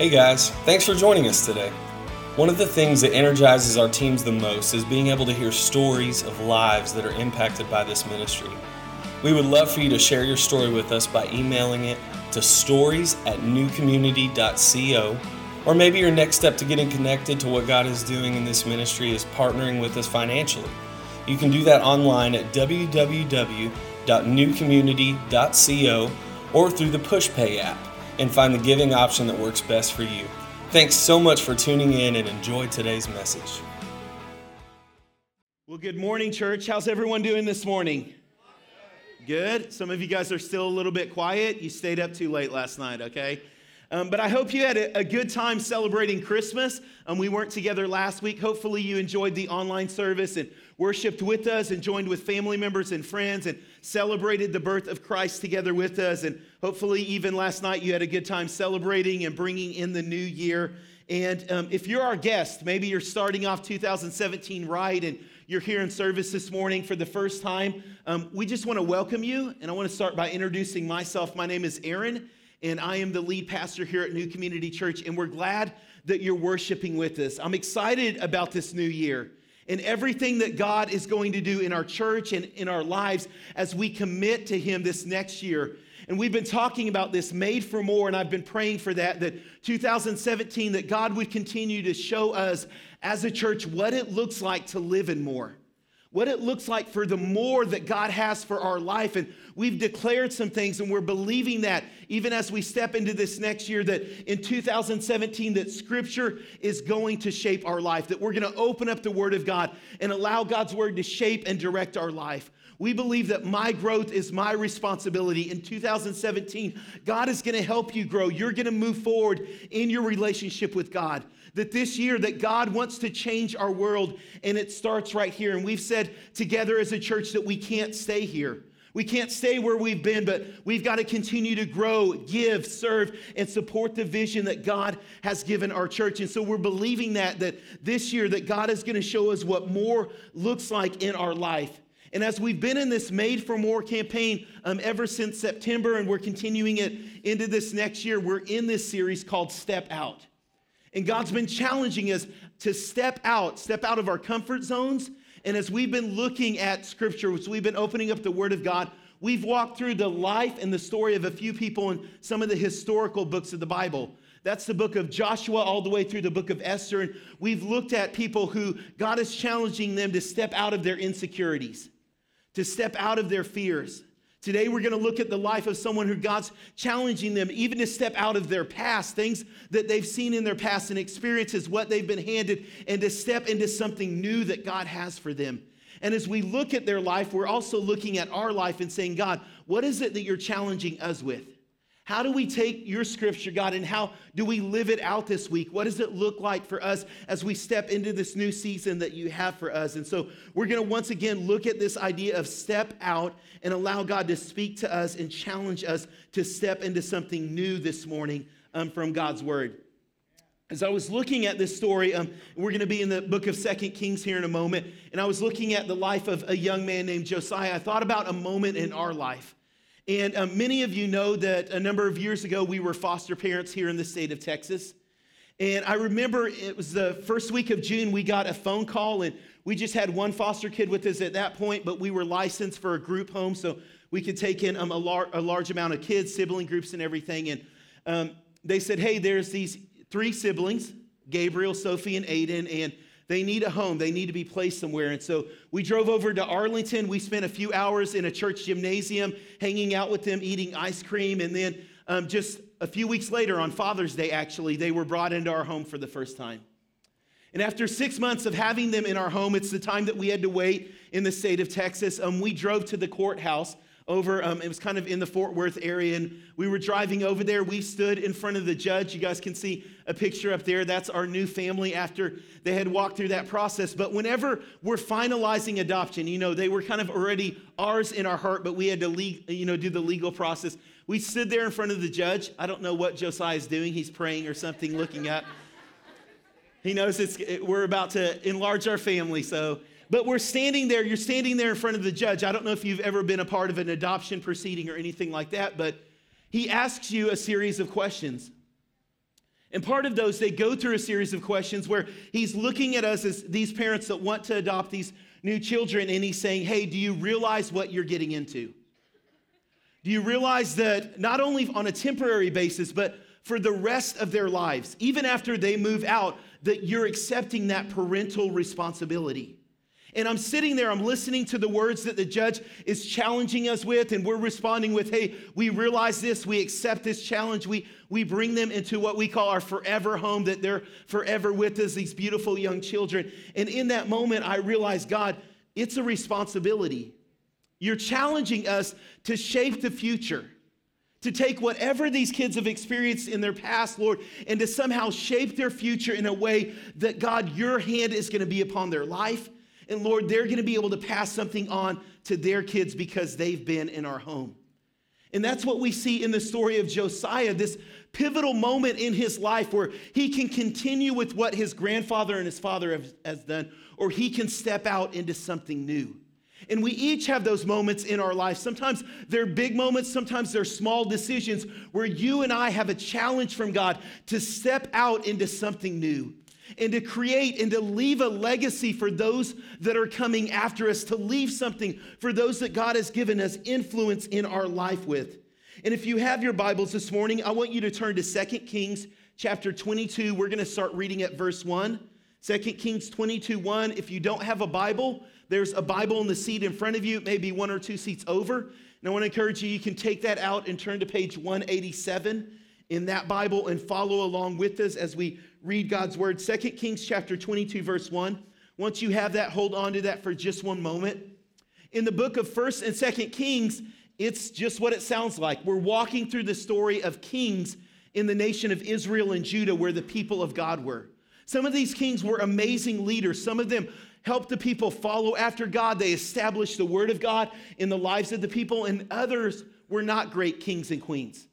Hey guys, thanks for joining us today. One of the things that energizes our teams the most is being able to hear stories of lives that are impacted by this ministry. We would love for you to share your story with us by emailing it to stories at newcommunity.co. Or maybe your next step to getting connected to what God is doing in this ministry is partnering with us financially. You can do that online at www.newcommunity.co or through the PushPay app and find the giving option that works best for you. Thanks so much for tuning in and enjoy today's message. Well, good morning, church. How's everyone doing this morning? Good. Some of you guys are still a little bit quiet. You stayed up too late last night, okay? Um, but I hope you had a, a good time celebrating Christmas. Um, we weren't together last week. Hopefully, you enjoyed the online service and worshiped with us and joined with family members and friends and celebrated the birth of Christ together with us. And hopefully, even last night, you had a good time celebrating and bringing in the new year. And um, if you're our guest, maybe you're starting off 2017 right and you're here in service this morning for the first time, um, we just want to welcome you. And I want to start by introducing myself. My name is Aaron and I am the lead pastor here at New Community Church, and we're glad that you're worshiping with us. I'm excited about this new year and everything that God is going to do in our church and in our lives as we commit to Him this next year. And we've been talking about this made for more, and I've been praying for that, that 2017, that God would continue to show us as a church what it looks like to live in more what it looks like for the more that God has for our life. And we've declared some things, and we're believing that even as we step into this next year, that in 2017, that Scripture is going to shape our life, that we're going to open up the Word of God and allow God's Word to shape and direct our life. We believe that my growth is my responsibility. In 2017, God is going to help you grow. You're going to move forward in your relationship with God that this year that God wants to change our world and it starts right here. And we've said together as a church that we can't stay here. We can't stay where we've been, but we've got to continue to grow, give, serve, and support the vision that God has given our church. And so we're believing that that this year that God is going to show us what more looks like in our life. And as we've been in this Made for More campaign um, ever since September, and we're continuing it into this next year, we're in this series called Step Out. And God's been challenging us to step out, step out of our comfort zones. And as we've been looking at scripture, we've been opening up the Word of God, we've walked through the life and the story of a few people in some of the historical books of the Bible. That's the book of Joshua all the way through the book of Esther. And we've looked at people who God is challenging them to step out of their insecurities, to step out of their fears, Today, we're going to look at the life of someone who God's challenging them even to step out of their past, things that they've seen in their past and experiences, what they've been handed, and to step into something new that God has for them. And as we look at their life, we're also looking at our life and saying, God, what is it that you're challenging us with? How do we take your scripture, God, and how do we live it out this week? What does it look like for us as we step into this new season that you have for us? And so we're going to once again look at this idea of step out and allow God to speak to us and challenge us to step into something new this morning um, from God's word. As I was looking at this story, um, we're going to be in the book of Second Kings here in a moment, and I was looking at the life of a young man named Josiah. I thought about a moment in our life and um, many of you know that a number of years ago, we were foster parents here in the state of Texas. And I remember it was the first week of June, we got a phone call, and we just had one foster kid with us at that point, but we were licensed for a group home, so we could take in um, a, lar- a, large amount of kids, sibling groups, and everything. And um, they said, hey, there's these three siblings Gabriel, Sophie, and Aiden, and they need a home. They need to be placed somewhere. And so we drove over to Arlington. We spent a few hours in a church gymnasium hanging out with them, eating ice cream. And then um, just a few weeks later, on Father's Day, actually, they were brought into our home for the first time. And after six months of having them in our home, it's the time that we had to wait in the state of Texas. Um, we drove to the courthouse over, um, it was kind of in the Fort Worth area, and we were driving over there. We stood in front of the judge. You guys can see a picture up there. That's our new family after they had walked through that process. But whenever we're finalizing adoption, you know, they were kind of already ours in our heart, but we had to, le- you know, do the legal process. We stood there in front of the judge. I don't know what Josiah is doing. He's praying or something, looking up. He knows it's, we're about to enlarge our family, so but we're standing there, you're standing there in front of the judge. I don't know if you've ever been a part of an adoption proceeding or anything like that, but he asks you a series of questions. And part of those, they go through a series of questions where he's looking at us as these parents that want to adopt these new children, and he's saying, Hey, do you realize what you're getting into? Do you realize that not only on a temporary basis, but for the rest of their lives, even after they move out, that you're accepting that parental responsibility? And I'm sitting there, I'm listening to the words that the judge is challenging us with, and we're responding with, hey, we realize this, we accept this challenge, we, we bring them into what we call our forever home, that they're forever with us, these beautiful young children. And in that moment, I realized, God, it's a responsibility. You're challenging us to shape the future, to take whatever these kids have experienced in their past, Lord, and to somehow shape their future in a way that, God, your hand is going to be upon their life and Lord, they're going to be able to pass something on to their kids because they've been in our home. And that's what we see in the story of Josiah, this pivotal moment in his life where he can continue with what his grandfather and his father have, has done, or he can step out into something new. And we each have those moments in our life. Sometimes they're big moments, sometimes they're small decisions where you and I have a challenge from God to step out into something new and to create and to leave a legacy for those that are coming after us, to leave something for those that God has given us influence in our life with. And if you have your Bibles this morning, I want you to turn to 2 Kings chapter 22. We're going to start reading at verse 1. 2 Kings 22 1. If you don't have a Bible, there's a Bible in the seat in front of you, maybe one or two seats over. And I want to encourage you, you can take that out and turn to page 187 in that Bible and follow along with us as we read God's word. 2 Kings chapter 22, verse 1. Once you have that, hold on to that for just one moment. In the book of 1st and 2nd Kings, it's just what it sounds like. We're walking through the story of kings in the nation of Israel and Judah where the people of God were. Some of these kings were amazing leaders. Some of them helped the people follow after God. They established the word of God in the lives of the people, and others were not great kings and queens.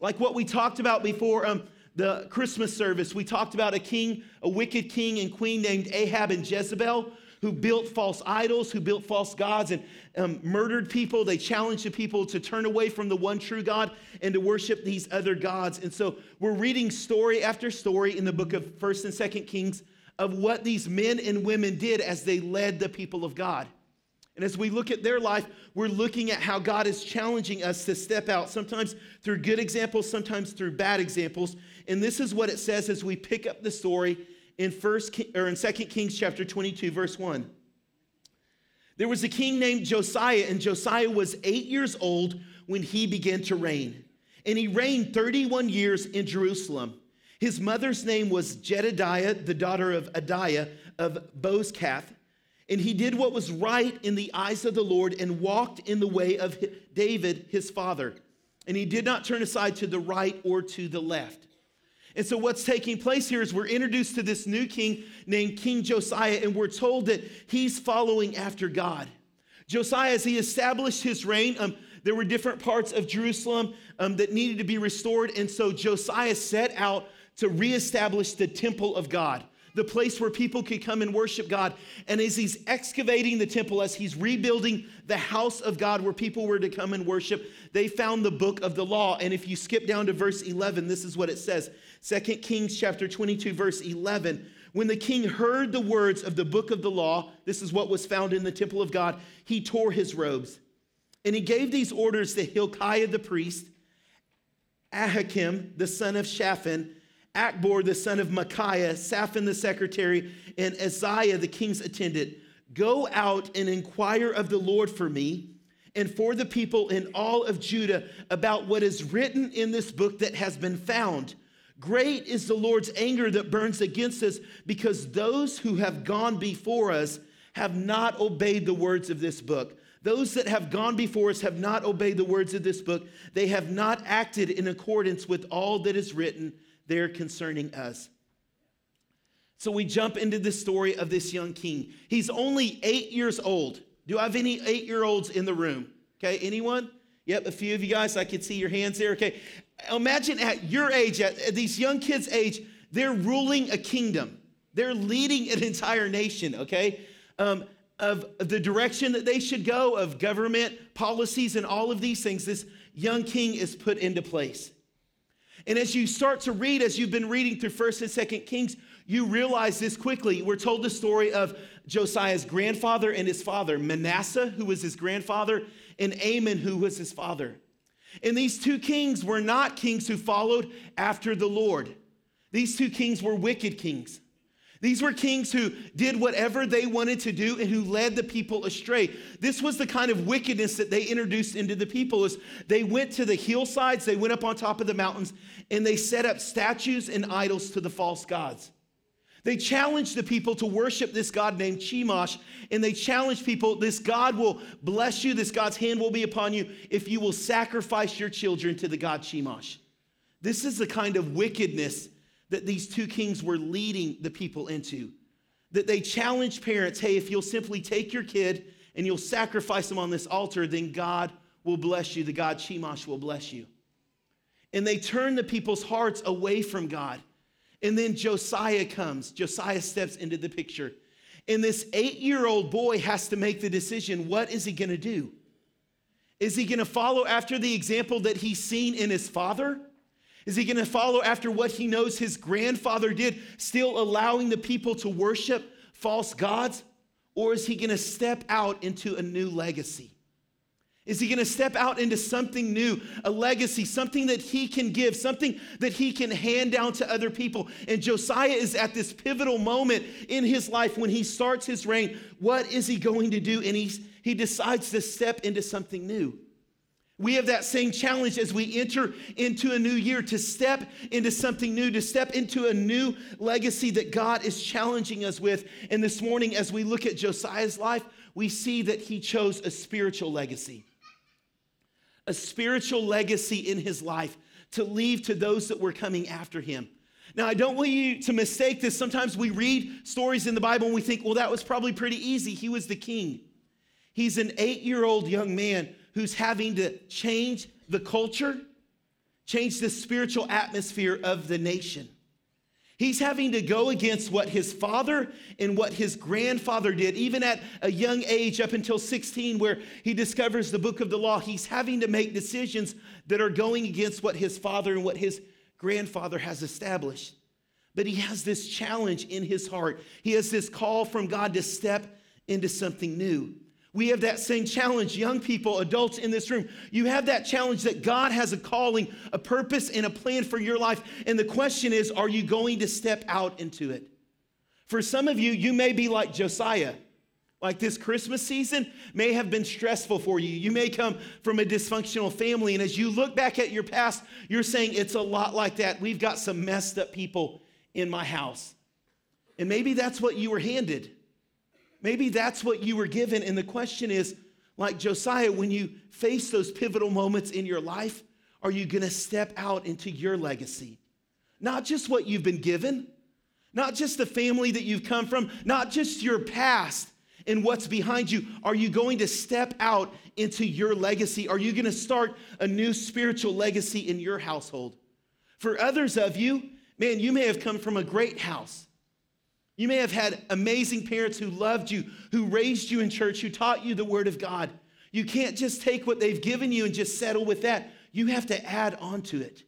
Like what we talked about before, um, the Christmas service, we talked about a king, a wicked king and queen named Ahab and Jezebel who built false idols, who built false gods and um, murdered people. They challenged the people to turn away from the one true God and to worship these other gods. And so we're reading story after story in the book of 1st and 2nd Kings of what these men and women did as they led the people of God. And as we look at their life, we're looking at how God is challenging us to step out, sometimes through good examples, sometimes through bad examples. And this is what it says as we pick up the story in first or in 2 Kings chapter 22 verse 1. There was a king named Josiah and Josiah was 8 years old when he began to reign. And he reigned 31 years in Jerusalem. His mother's name was Jedediah, the daughter of Adiah of Bozkath. And he did what was right in the eyes of the Lord and walked in the way of David, his father. And he did not turn aside to the right or to the left. And so, what's taking place here is we're introduced to this new king named King Josiah, and we're told that he's following after God. Josiah, as he established his reign, um, there were different parts of Jerusalem um, that needed to be restored. And so, Josiah set out to reestablish the temple of God the place where people could come and worship God. And as he's excavating the temple, as he's rebuilding the house of God where people were to come and worship, they found the book of the law. And if you skip down to verse 11, this is what it says 2 Kings chapter 22, verse 11. When the king heard the words of the book of the law, this is what was found in the temple of God, he tore his robes. And he gave these orders to Hilkiah the priest, Ahikam the son of Shaphan, Akbor the son of Micaiah, Shaphan the secretary, and Asaiah the king's attendant, go out and inquire of the Lord for me and for the people in all of Judah about what is written in this book that has been found. Great is the Lord's anger that burns against us because those who have gone before us have not obeyed the words of this book. Those that have gone before us have not obeyed the words of this book. They have not acted in accordance with all that is written there concerning us. So we jump into the story of this young king. He's only eight years old. Do I have any eight year olds in the room? Okay, anyone? Yep, a few of you guys. I could see your hands there. Okay, imagine at your age, at, these young kids' age, they're ruling a kingdom. They're leading an entire nation. Okay, um, of the direction that they should go, of government policies, and all of these things. This young king is put into place. And as you start to read, as you've been reading through 1st and 2nd Kings, you realize this quickly. We're told the story of Josiah's grandfather and his father, Manasseh, who was his grandfather, and Amon, who was his father. And these two kings were not kings who followed after the Lord. These two kings were wicked kings. These were kings who did whatever they wanted to do and who led the people astray. This was the kind of wickedness that they introduced into the people is they went to the hillsides, they went up on top of the mountains, and they set up statues and idols to the false gods. They challenged the people to worship this God named Chemosh, and they challenged people this God will bless you, this God's hand will be upon you if you will sacrifice your children to the God Chemosh. This is the kind of wickedness that these two kings were leading the people into. That they challenged parents hey, if you'll simply take your kid and you'll sacrifice them on this altar, then God will bless you. The God Chemosh will bless you. And they turned the people's hearts away from God. And then Josiah comes. Josiah steps into the picture. And this eight year old boy has to make the decision what is he going to do? Is he going to follow after the example that he's seen in his father? Is he going to follow after what he knows his grandfather did, still allowing the people to worship false gods? Or is he going to step out into a new legacy? Is he going to step out into something new, a legacy, something that he can give, something that he can hand down to other people? And Josiah is at this pivotal moment in his life when he starts his reign. What is he going to do? And he's, he decides to step into something new. We have that same challenge as we enter into a new year to step into something new, to step into a new legacy that God is challenging us with. And this morning, as we look at Josiah's life, we see that he chose a spiritual legacy a spiritual legacy in his life to leave to those that were coming after him. Now, I don't want you to mistake this. Sometimes we read stories in the Bible and we think, well, that was probably pretty easy. He was the king. He's an eight year old young man who's having to change the culture, change the spiritual atmosphere of the nation. He's having to go against what his father and what his grandfather did, even at a young age, up until 16, where he discovers the book of the law. He's having to make decisions that are going against what his father and what his grandfather has established. But he has this challenge in his heart. He has this call from God to step into something new. We have that same challenge, young people, adults in this room. You have that challenge that God has a calling, a purpose, and a plan for your life. And the question is, are you going to step out into it? For some of you, you may be like Josiah. Like this Christmas season may have been stressful for you. You may come from a dysfunctional family. And as you look back at your past, you're saying it's a lot like that. We've got some messed up people in my house. And maybe that's what you were handed. Maybe that's what you were given. And the question is like Josiah, when you face those pivotal moments in your life, are you going to step out into your legacy? Not just what you've been given, not just the family that you've come from, not just your past and what's behind you. Are you going to step out into your legacy? Are you going to start a new spiritual legacy in your household? For others of you, man, you may have come from a great house. You may have had amazing parents who loved you, who raised you in church, who taught you the Word of God. You can't just take what they've given you and just settle with that. You have to add on to it.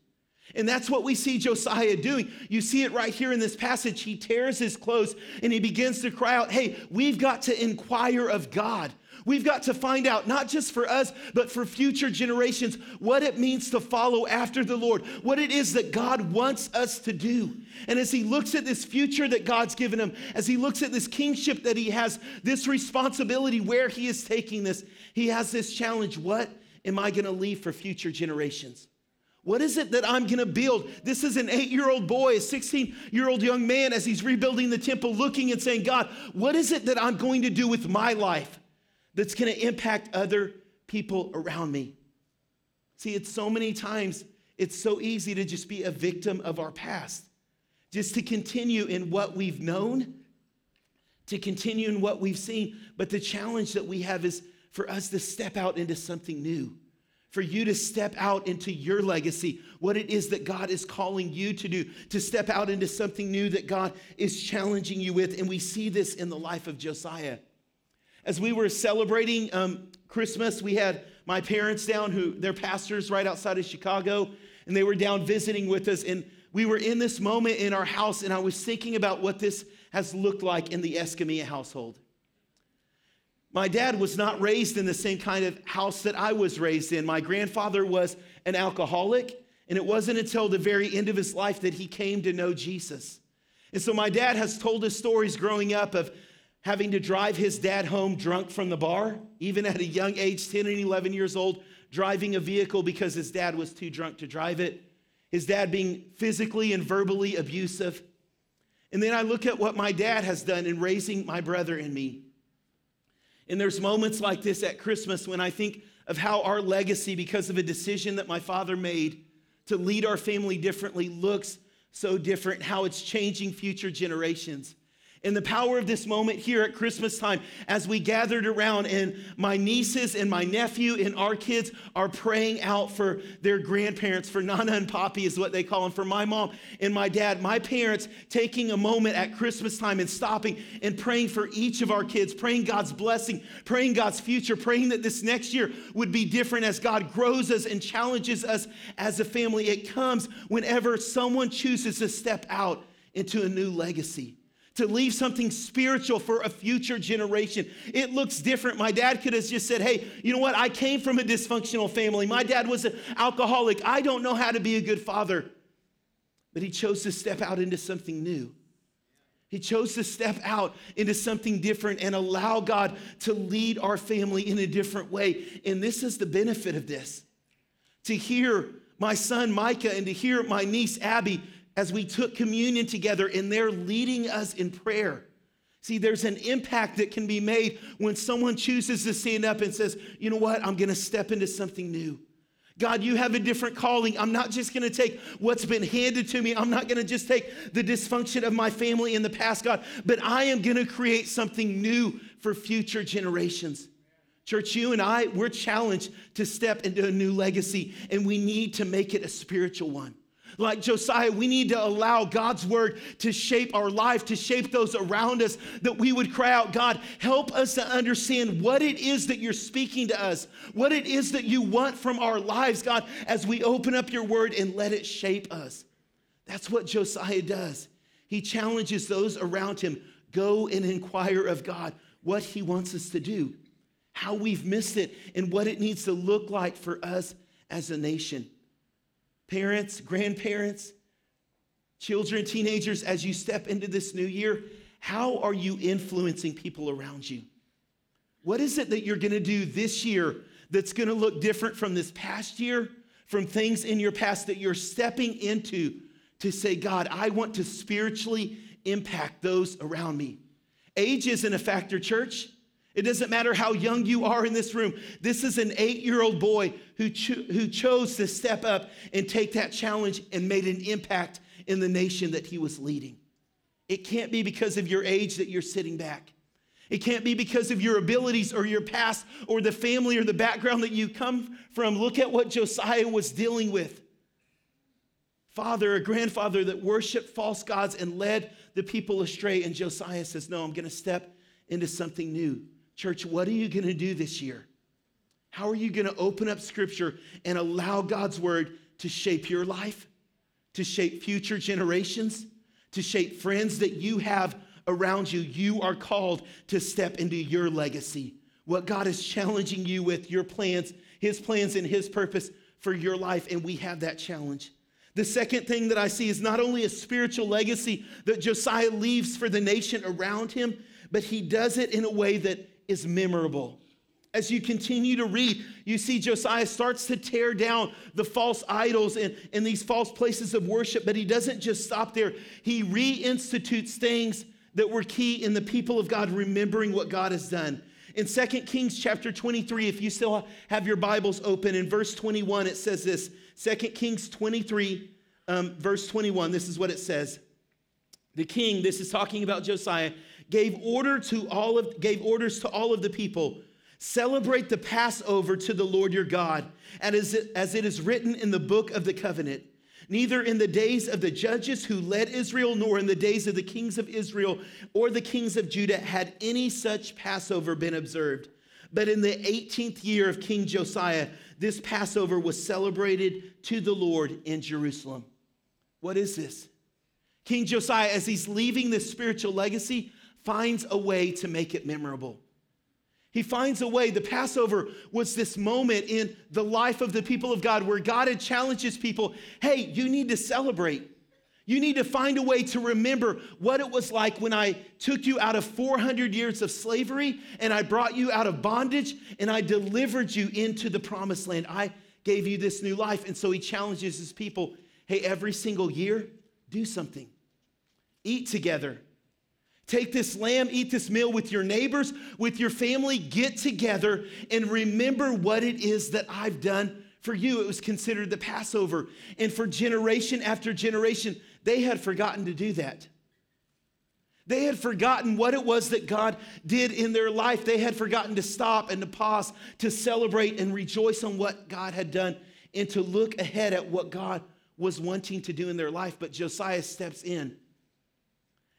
And that's what we see Josiah doing. You see it right here in this passage. He tears his clothes and he begins to cry out, Hey, we've got to inquire of God. We've got to find out, not just for us, but for future generations, what it means to follow after the Lord, what it is that God wants us to do. And as he looks at this future that God's given him, as he looks at this kingship that he has, this responsibility where he is taking this, he has this challenge what am I going to leave for future generations? What is it that I'm going to build? This is an eight year old boy, a 16 year old young man, as he's rebuilding the temple, looking and saying, God, what is it that I'm going to do with my life? That's going to impact other people around me. See, it's so many times, it's so easy to just be a victim of our past, just to continue in what we've known, to continue in what we've seen. But the challenge that we have is for us to step out into something new, for you to step out into your legacy, what it is that God is calling you to do, to step out into something new that God is challenging you with. And we see this in the life of Josiah. As we were celebrating um, Christmas, we had my parents down, who they're pastors right outside of Chicago, and they were down visiting with us. And we were in this moment in our house, and I was thinking about what this has looked like in the Escamilla household. My dad was not raised in the same kind of house that I was raised in. My grandfather was an alcoholic, and it wasn't until the very end of his life that he came to know Jesus. And so my dad has told us stories growing up of having to drive his dad home drunk from the bar, even at a young age, 10 and 11 years old, driving a vehicle because his dad was too drunk to drive it. His dad being physically and verbally abusive. And then I look at what my dad has done in raising my brother and me. And there's moments like this at Christmas when I think of how our legacy, because of a decision that my father made to lead our family differently, looks so different, how it's changing future generations and the power of this moment here at Christmas time as we gathered around and my nieces and my nephew and our kids are praying out for their grandparents, for Nana and Poppy is what they call them, for my mom and my dad. My parents taking a moment at Christmas time and stopping and praying for each of our kids, praying God's blessing, praying God's future, praying that this next year would be different as God grows us and challenges us as a family. It comes whenever someone chooses to step out into a new legacy to leave something spiritual for a future generation. It looks different. My dad could have just said, Hey, you know what? I came from a dysfunctional family. My dad was an alcoholic. I don't know how to be a good father. But he chose to step out into something new. He chose to step out into something different and allow God to lead our family in a different way. And this is the benefit of this to hear my son Micah and to hear my niece Abby as we took communion together and they're leading us in prayer. See, there's an impact that can be made when someone chooses to stand up and says, you know what, I'm gonna step into something new. God, you have a different calling. I'm not just gonna take what's been handed to me. I'm not gonna just take the dysfunction of my family in the past, God, but I am gonna create something new for future generations. Church, you and I, we're challenged to step into a new legacy, and we need to make it a spiritual one. Like Josiah, we need to allow God's word to shape our life, to shape those around us, that we would cry out, God, help us to understand what it is that you're speaking to us, what it is that you want from our lives, God, as we open up your word and let it shape us. That's what Josiah does. He challenges those around him go and inquire of God what he wants us to do, how we've missed it, and what it needs to look like for us as a nation parents, grandparents, children, teenagers, as you step into this new year, how are you influencing people around you? What is it that you're gonna do this year that's gonna look different from this past year, from things in your past that you're stepping into to say, God, I want to spiritually impact those around me? Age isn't a factor, church. It doesn't matter how young you are in this room. This is an eight year old boy who, cho- who chose to step up and take that challenge and made an impact in the nation that he was leading. It can't be because of your age that you're sitting back. It can't be because of your abilities or your past or the family or the background that you come from. Look at what Josiah was dealing with. Father, a grandfather that worshiped false gods and led the people astray. And Josiah says, No, I'm going to step into something new. Church, what are you going to do this year? How are you going to open up scripture and allow God's word to shape your life, to shape future generations, to shape friends that you have around you? You are called to step into your legacy. What God is challenging you with, your plans, His plans, and His purpose for your life, and we have that challenge. The second thing that I see is not only a spiritual legacy that Josiah leaves for the nation around him, but he does it in a way that is memorable. As you continue to read, you see Josiah starts to tear down the false idols and, and these false places of worship, but he doesn't just stop there. He reinstitutes things that were key in the people of God remembering what God has done. In 2 Kings chapter 23, if you still have your Bibles open, in verse 21, it says this 2 Kings 23, um, verse 21, this is what it says. The king, this is talking about Josiah, gave order to all of gave orders to all of the people celebrate the passover to the lord your god and as it, as it is written in the book of the covenant neither in the days of the judges who led israel nor in the days of the kings of israel or the kings of judah had any such passover been observed but in the 18th year of king josiah this Passover was celebrated to the Lord in Jerusalem. What is this? King Josiah, as he's leaving this spiritual legacy, finds a way to make it memorable. He finds a way. The Passover was this moment in the life of the people of God where God had challenged his people hey, you need to celebrate. You need to find a way to remember what it was like when I took you out of 400 years of slavery and I brought you out of bondage and I delivered you into the promised land. I gave you this new life. And so he challenges his people hey, every single year, do something. Eat together. Take this lamb, eat this meal with your neighbors, with your family, get together and remember what it is that I've done for you. It was considered the Passover. And for generation after generation, they had forgotten to do that. They had forgotten what it was that God did in their life. They had forgotten to stop and to pause, to celebrate and rejoice on what God had done, and to look ahead at what God was wanting to do in their life. But Josiah steps in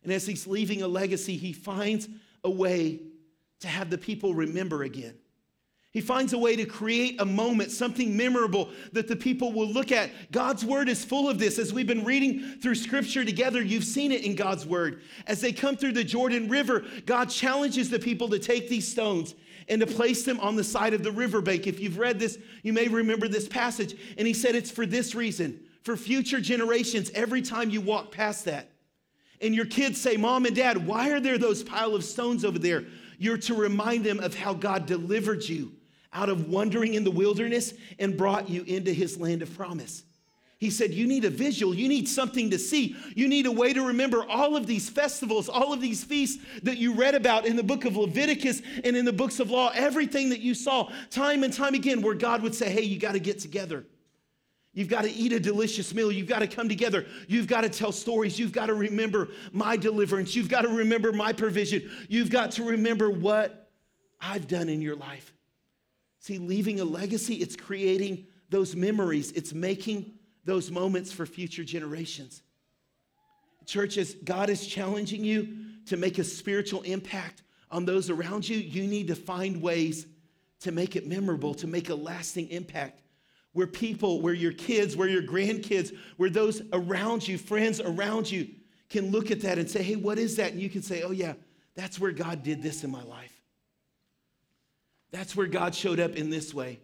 and as he's leaving a legacy, he finds a way to have the people remember again. He finds a way to create a moment, something memorable that the people will look at. God's word is full of this. As we've been reading through scripture together, you've seen it in God's word. As they come through the Jordan River, God challenges the people to take these stones and to place them on the side of the riverbank. If you've read this, you may remember this passage. And he said it's for this reason for future generations, every time you walk past that, and your kids say, Mom and Dad, why are there those pile of stones over there? You're to remind them of how God delivered you out of wandering in the wilderness and brought you into his land of promise. He said, You need a visual. You need something to see. You need a way to remember all of these festivals, all of these feasts that you read about in the book of Leviticus and in the books of law, everything that you saw time and time again, where God would say, Hey, you got to get together. You've got to eat a delicious meal. You've got to come together. You've got to tell stories. You've got to remember my deliverance. You've got to remember my provision. You've got to remember what I've done in your life. See, leaving a legacy, it's creating those memories, it's making those moments for future generations. Churches, God is challenging you to make a spiritual impact on those around you. You need to find ways to make it memorable, to make a lasting impact where people, where your kids, where your grandkids, where those around you, friends around you, can look at that and say, hey, what is that? And you can say, oh, yeah, that's where God did this in my life. That's where God showed up in this way.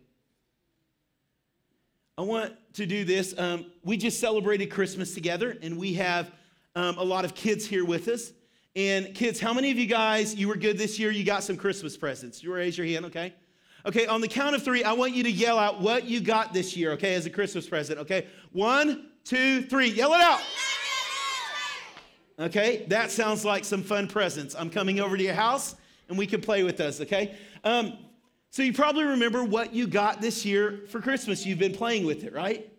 I want to do this. Um, we just celebrated Christmas together, and we have um, a lot of kids here with us. And kids, how many of you guys, you were good this year? You got some Christmas presents? You raise your hand, okay? Okay, on the count of three, I want you to yell out what you got this year, okay, as a Christmas present, okay? One, two, three, yell it out. Okay, that sounds like some fun presents. I'm coming over to your house and we can play with those, okay? Um, so you probably remember what you got this year for Christmas. You've been playing with it, right?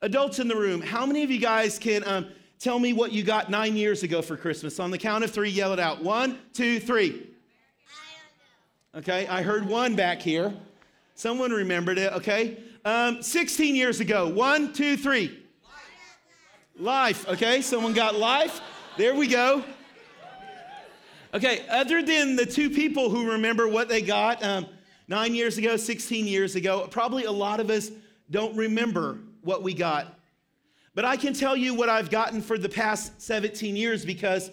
Adults in the room, how many of you guys can um, tell me what you got nine years ago for Christmas? On the count of three, yell it out. One, two, three. Okay, I heard one back here. Someone remembered it, okay? Um, 16 years ago. One, two, three. Life, okay? Someone got life. There we go. Okay, other than the two people who remember what they got um, nine years ago, 16 years ago, probably a lot of us don't remember what we got. But I can tell you what I've gotten for the past 17 years because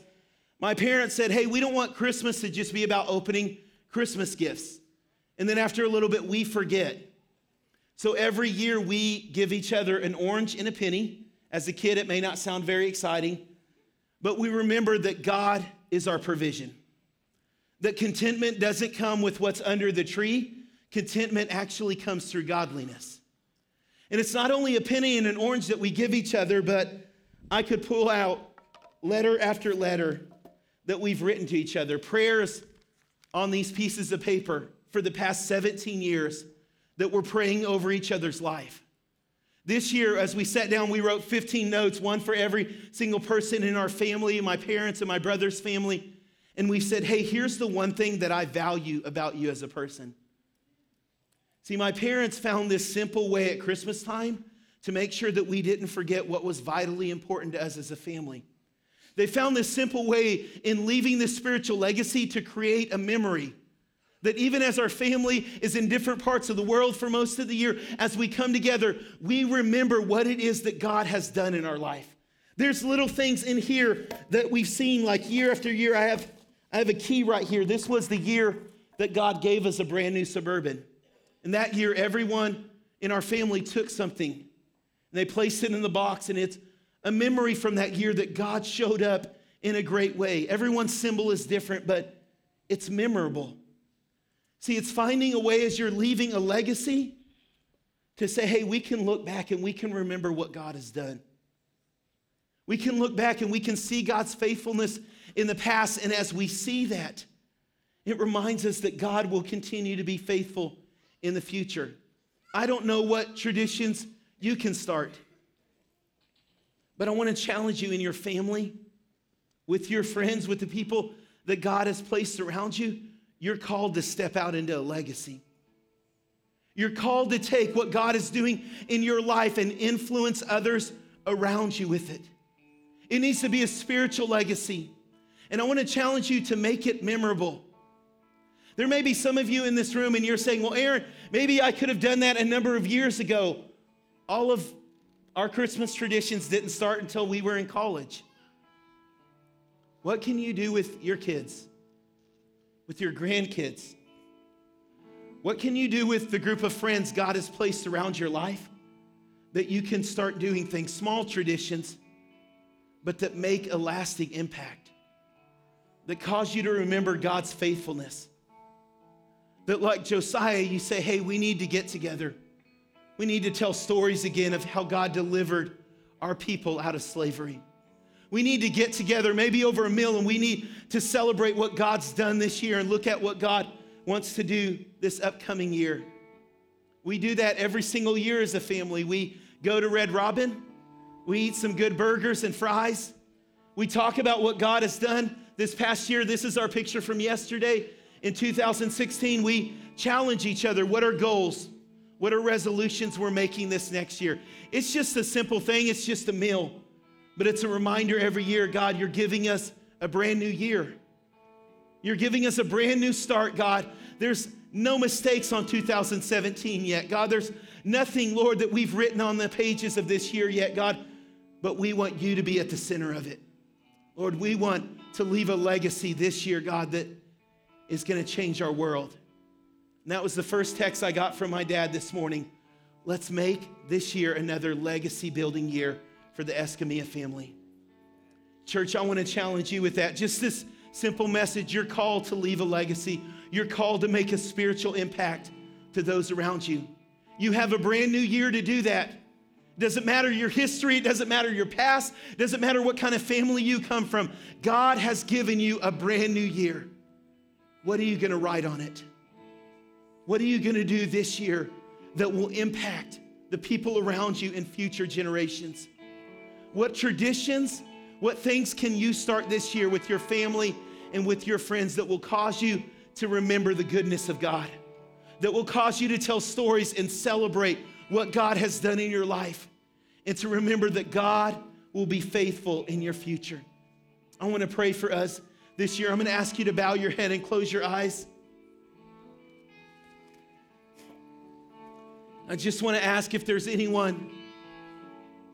my parents said, hey, we don't want Christmas to just be about opening Christmas gifts. And then after a little bit, we forget. So every year we give each other an orange and a penny. As a kid, it may not sound very exciting, but we remember that God is our provision. That contentment doesn't come with what's under the tree, contentment actually comes through godliness. And it's not only a penny and an orange that we give each other, but I could pull out letter after letter that we've written to each other, prayers on these pieces of paper for the past 17 years that we're praying over each other's life. This year, as we sat down, we wrote 15 notes, one for every single person in our family, my parents and my brother's family. And we said, hey, here's the one thing that I value about you as a person. See, my parents found this simple way at Christmas time to make sure that we didn't forget what was vitally important to us as a family. They found this simple way in leaving this spiritual legacy to create a memory That even as our family is in different parts of the world for most of the year, as we come together, we remember what it is that God has done in our life. There's little things in here that we've seen like year after year. I have, I have a key right here. This was the year that God gave us a brand new suburban. And that year, everyone in our family took something and they placed it in the box, and it's a memory from that year that God showed up in a great way. Everyone's symbol is different, but it's memorable. See, it's finding a way as you're leaving a legacy to say, hey, we can look back and we can remember what God has done. We can look back and we can see God's faithfulness in the past. And as we see that, it reminds us that God will continue to be faithful in the future. I don't know what traditions you can start, but I want to challenge you in your family, with your friends, with the people that God has placed around you. You're called to step out into a legacy. You're called to take what God is doing in your life and influence others around you with it. It needs to be a spiritual legacy. And I want to challenge you to make it memorable. There may be some of you in this room and you're saying, well, Aaron, maybe I could have done that a number of years ago. All of our Christmas traditions didn't start until we were in college. What can you do with your kids, with your grandkids? What can you do with the group of friends God has placed around your life that you can start doing things, small traditions? but that make a lasting impact, that cause you to remember God's faithfulness. That, like Josiah, you say, hey, we need to get together. We need to tell stories again of how God delivered our people out of slavery. We need to get together, maybe over a meal, and we need to celebrate what God's done this year and look at what God wants to do this upcoming year. We do that every single year as a family. We go to Red Robin, we eat some good burgers and fries. We talk about what God has done this past year. This is our picture from yesterday. In 2016, we challenge each other. What are goals? What are resolutions we're making this next year? It's just a simple thing, it's just a meal. But it's a reminder every year God, you're giving us a brand new year. You're giving us a brand new start, God. There's no mistakes on 2017 yet. God, there's nothing, Lord, that we've written on the pages of this year yet. God, but we want you to be at the center of it. Lord, we want to leave a legacy this year, God, that is going to change our world. And that was the first text I got from my dad this morning. Let's make this year another legacy building year for the Escamilla family. Church, I want to challenge you with that. Just this simple message you're called to leave a legacy, you're called to make a spiritual impact to those around you. You have a brand new year to do that. Doesn't matter your history, it doesn't matter your past, it doesn't matter what kind of family you come from. God has given you a brand new year. What are you going to write on it? What are you going to do this year that will impact the people around you in future generations? What traditions, what things can you start this year with your family and with your friends that will cause you to remember the goodness of God? That will cause you to tell stories and celebrate what God has done in your life and to remember that God will be faithful in your future. I want to pray for us this year. I'm going to ask you to bow your head and close your eyes. I just want to ask if there's anyone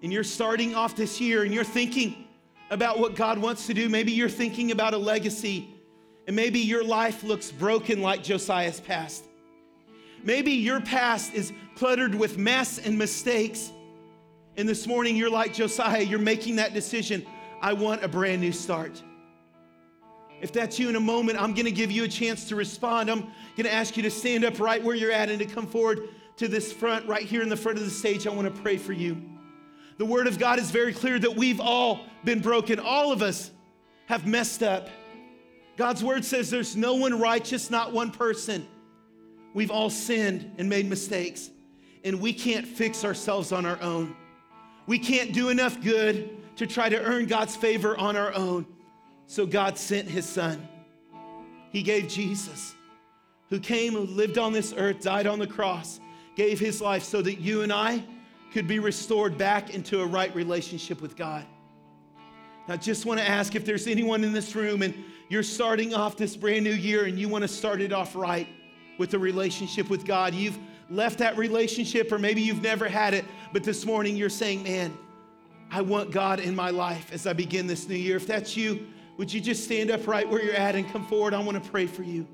and you're starting off this year and you're thinking about what God wants to do. Maybe you're thinking about a legacy and maybe your life looks broken like Josiah's past. Maybe your past is cluttered with mess and mistakes. And this morning, you're like Josiah, you're making that decision. I want a brand new start. If that's you in a moment, I'm going to give you a chance to respond. I'm going to ask you to stand up right where you're at and to come forward to this front, right here in the front of the stage. I want to pray for you. The Word of God is very clear that we've all been broken. All of us have messed up. God's Word says there's no one righteous, not one person. We've all sinned and made mistakes, and we can't fix ourselves on our own. We can't do enough good to try to earn God's favor on our own. So God sent his son. He gave Jesus, who came and lived on this earth, died on the cross, gave his life so that you and I could be restored back into a right relationship with God. I just want to ask if there's anyone in this room and you're starting off this brand new year and you want to start it off right with a relationship with God. You've left that relationship, or maybe you've never had it, but this morning you're saying, Man, I want God in my life as I begin this new year. If that's you, would you just stand up right where you're at and come forward? I want to pray for you.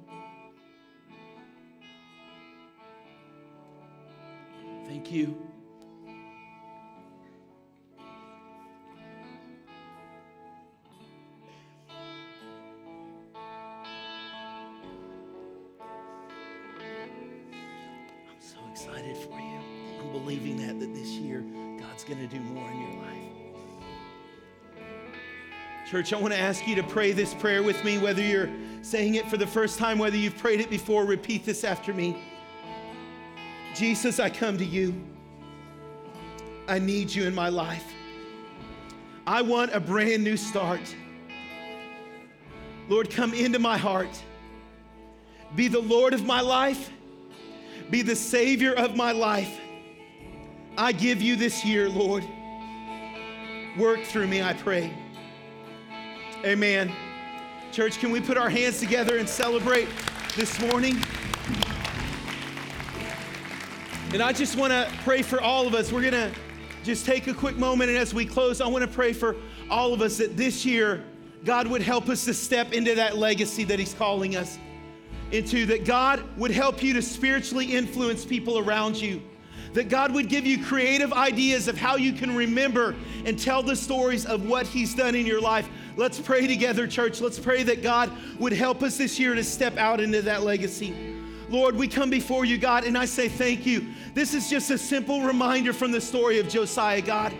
Thank you. I'm so excited for you. I'm believing that that this year God's going to do more in your life. Church, I want to ask you to pray this prayer with me, whether you're saying it for the first time, whether you've prayed it before, repeat this after me. Jesus, I come to you. I need you in my life. I want a brand new start. Lord, come into my heart. Be the Lord of my life be the Savior of my life. I give you this year, Lord. Work through me, I pray. Amen. Church, can we put our hands together and celebrate this morning? And I just want to pray for all of us. We're going to just take a quick moment, and as we close, I want to pray for all of us that this year, God would help us to step into that legacy that He's calling us into that God would help you to spiritually influence people around you. That God would give you creative ideas of how you can remember and tell the stories of what He's done in your life. Let's pray together, church. Let's pray that God would help us this year to step out into that legacy. Lord, we come before you, God, and I say thank you. This is just a simple reminder from the story of Josiah, God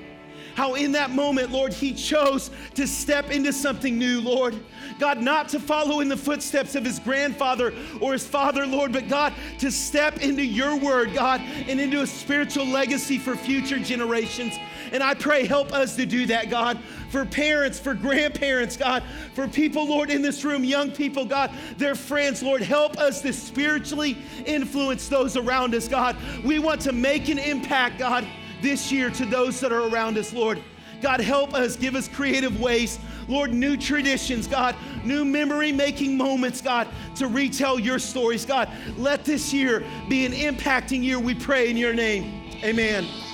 how in that moment, Lord, he chose to step into something new, Lord. God, not to follow in the footsteps of his grandfather or his father, Lord, but God, to step into your word, God, and into a spiritual legacy for future generations. And I pray, help us to do that, God, for parents, for grandparents, God, for people, Lord, in this room, young people, God, their friends, Lord, help us to spiritually influence those around us, God. We want to make an impact, God this year to those that are around us, Lord. God, help us, give us creative ways. Lord, new traditions, God, new memory making moments, God, to retell your stories. God, let this year be an impacting year, we pray in your name. Amen.